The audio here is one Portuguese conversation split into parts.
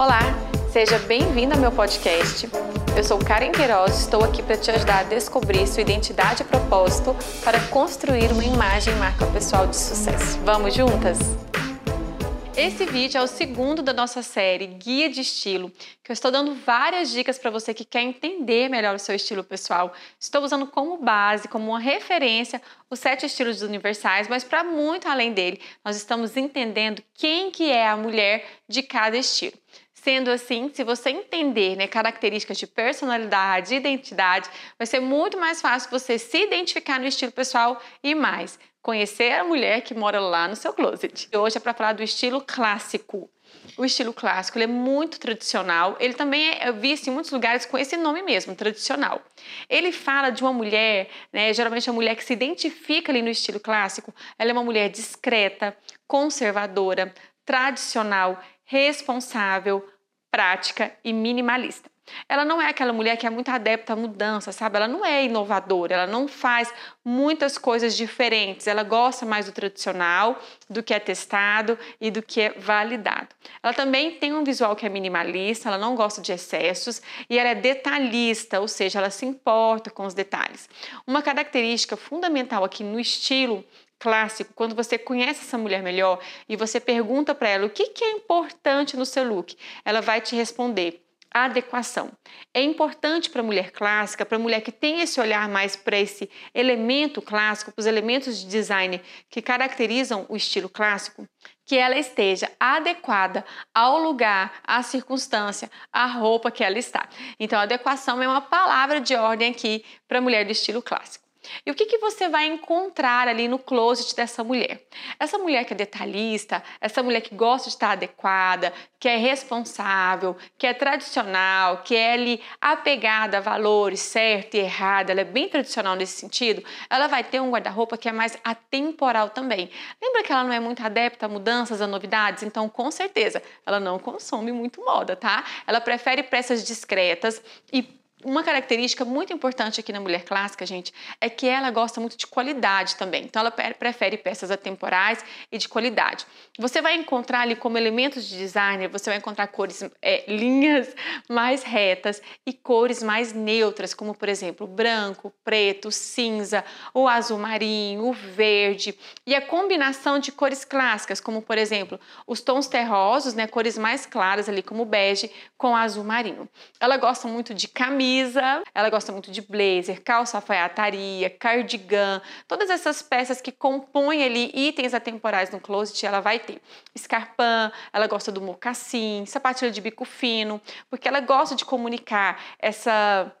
Olá, seja bem-vindo ao meu podcast. Eu sou Karen Queiroz e estou aqui para te ajudar a descobrir sua identidade e propósito para construir uma imagem marca pessoal de sucesso. Vamos juntas? Esse vídeo é o segundo da nossa série Guia de Estilo, que eu estou dando várias dicas para você que quer entender melhor o seu estilo pessoal. Estou usando como base, como uma referência, os sete estilos universais, mas para muito além dele, nós estamos entendendo quem que é a mulher de cada estilo. Sendo assim, se você entender né, características de personalidade, identidade, vai ser muito mais fácil você se identificar no estilo pessoal e mais conhecer a mulher que mora lá no seu closet. Hoje é para falar do estilo clássico. O estilo clássico é muito tradicional. Ele também é visto em muitos lugares com esse nome mesmo, tradicional. Ele fala de uma mulher, né, geralmente a mulher que se identifica ali no estilo clássico. Ela é uma mulher discreta, conservadora, tradicional, responsável, prática e minimalista. Ela não é aquela mulher que é muito adepta à mudança, sabe? Ela não é inovadora, ela não faz muitas coisas diferentes. Ela gosta mais do tradicional, do que é testado e do que é validado. Ela também tem um visual que é minimalista, ela não gosta de excessos e ela é detalhista, ou seja, ela se importa com os detalhes. Uma característica fundamental aqui no estilo clássico, quando você conhece essa mulher melhor e você pergunta para ela o que, que é importante no seu look, ela vai te responder adequação. É importante para a mulher clássica, para a mulher que tem esse olhar mais para esse elemento clássico, para os elementos de design que caracterizam o estilo clássico, que ela esteja adequada ao lugar, à circunstância, à roupa que ela está. Então, adequação é uma palavra de ordem aqui para a mulher do estilo clássico. E o que, que você vai encontrar ali no closet dessa mulher? Essa mulher que é detalhista, essa mulher que gosta de estar adequada, que é responsável, que é tradicional, que é ali apegada a valores certo e errado, ela é bem tradicional nesse sentido, ela vai ter um guarda-roupa que é mais atemporal também. Lembra que ela não é muito adepta a mudanças, a novidades? Então, com certeza, ela não consome muito moda, tá? Ela prefere peças discretas e uma característica muito importante aqui na mulher clássica, gente, é que ela gosta muito de qualidade também. Então, ela prefere peças atemporais e de qualidade. Você vai encontrar ali como elementos de designer, você vai encontrar cores, é, linhas mais retas e cores mais neutras, como por exemplo, branco, preto, cinza, o azul marinho, o verde. E a combinação de cores clássicas, como por exemplo, os tons terrosos, né, cores mais claras ali, como bege, com azul marinho. Ela gosta muito de camisa ela gosta muito de blazer, calça alfaiataria, cardigan, todas essas peças que compõem ali itens atemporais no closet, ela vai ter. Escarpã, ela gosta do mocassim, sapatilha de bico fino, porque ela gosta de comunicar essa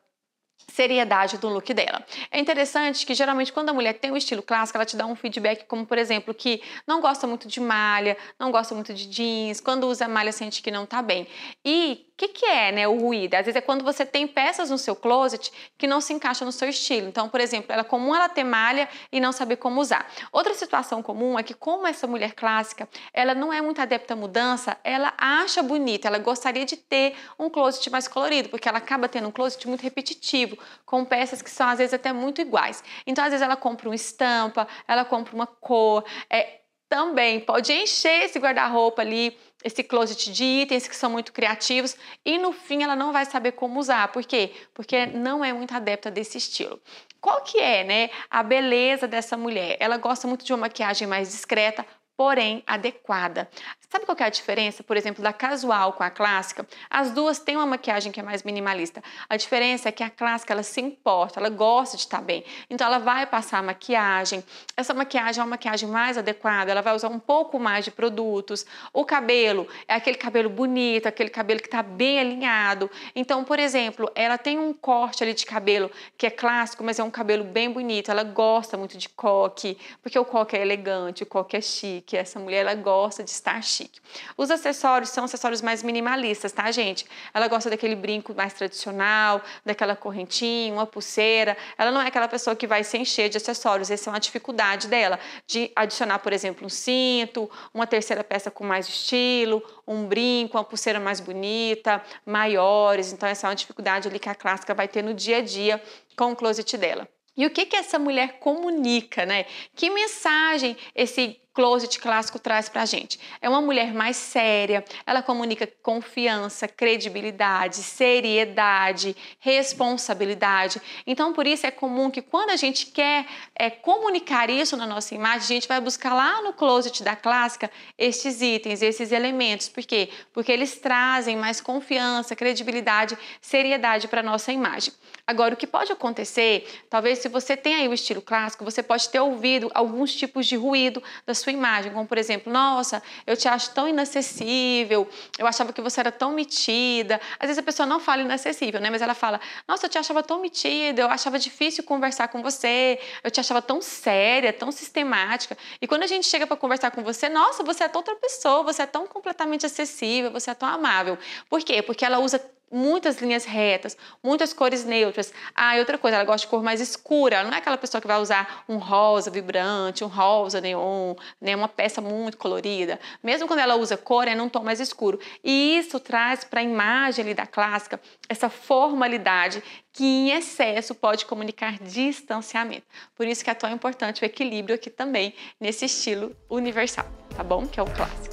seriedade do look dela. É interessante que geralmente quando a mulher tem o estilo clássico, ela te dá um feedback como, por exemplo, que não gosta muito de malha, não gosta muito de jeans, quando usa malha sente que não tá bem. E que, que é né, o ruído? Às vezes é quando você tem peças no seu closet que não se encaixam no seu estilo. Então, por exemplo, é comum ela ter malha e não saber como usar. Outra situação comum é que, como essa mulher clássica, ela não é muito adepta à mudança, ela acha bonita, ela gostaria de ter um closet mais colorido, porque ela acaba tendo um closet muito repetitivo, com peças que são às vezes até muito iguais. Então, às vezes ela compra uma estampa, ela compra uma cor, é, também pode encher esse guarda-roupa ali, esse closet de itens que são muito criativos e no fim ela não vai saber como usar. Por quê? Porque não é muito adepta desse estilo. Qual que é, né, a beleza dessa mulher? Ela gosta muito de uma maquiagem mais discreta, porém adequada. Sabe qual é a diferença, por exemplo, da casual com a clássica? As duas têm uma maquiagem que é mais minimalista. A diferença é que a clássica ela se importa, ela gosta de estar bem. Então ela vai passar maquiagem. Essa maquiagem é uma maquiagem mais adequada, ela vai usar um pouco mais de produtos. O cabelo é aquele cabelo bonito, aquele cabelo que está bem alinhado. Então, por exemplo, ela tem um corte ali de cabelo que é clássico, mas é um cabelo bem bonito. Ela gosta muito de coque, porque o coque é elegante, o coque é chique. Essa mulher ela gosta de estar chique. Os acessórios são acessórios mais minimalistas, tá, gente? Ela gosta daquele brinco mais tradicional, daquela correntinha, uma pulseira. Ela não é aquela pessoa que vai se encher de acessórios. Essa é uma dificuldade dela, de adicionar, por exemplo, um cinto, uma terceira peça com mais estilo, um brinco, uma pulseira mais bonita, maiores. Então, essa é uma dificuldade ali que a clássica vai ter no dia a dia com o closet dela. E o que que essa mulher comunica, né? Que mensagem esse closet clássico traz pra gente? É uma mulher mais séria, ela comunica confiança, credibilidade, seriedade, responsabilidade. Então, por isso é comum que quando a gente quer é, comunicar isso na nossa imagem, a gente vai buscar lá no closet da clássica estes itens, esses elementos. Por quê? Porque eles trazem mais confiança, credibilidade, seriedade para nossa imagem. Agora, o que pode acontecer, talvez se você tem aí o estilo clássico, você pode ter ouvido alguns tipos de ruído da sua imagem, como por exemplo, nossa, eu te acho tão inacessível, eu achava que você era tão metida. Às vezes a pessoa não fala inacessível, né? Mas ela fala, nossa, eu te achava tão metida, eu achava difícil conversar com você, eu te achava tão séria, tão sistemática. E quando a gente chega para conversar com você, nossa, você é outra pessoa, você é tão completamente acessível, você é tão amável. Por quê? Porque ela usa muitas linhas retas, muitas cores neutras. Ah, e outra coisa, ela gosta de cor mais escura. Ela não é aquela pessoa que vai usar um rosa vibrante, um rosa neon, né, uma peça muito colorida. Mesmo quando ela usa cor, é num tom mais escuro. E isso traz para a imagem ali da clássica essa formalidade que em excesso pode comunicar distanciamento. Por isso que é tão importante o equilíbrio aqui também nesse estilo universal, tá bom? Que é o clássico.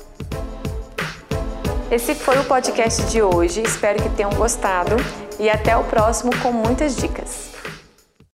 Esse foi o podcast de hoje. Espero que tenham gostado e até o próximo com muitas dicas.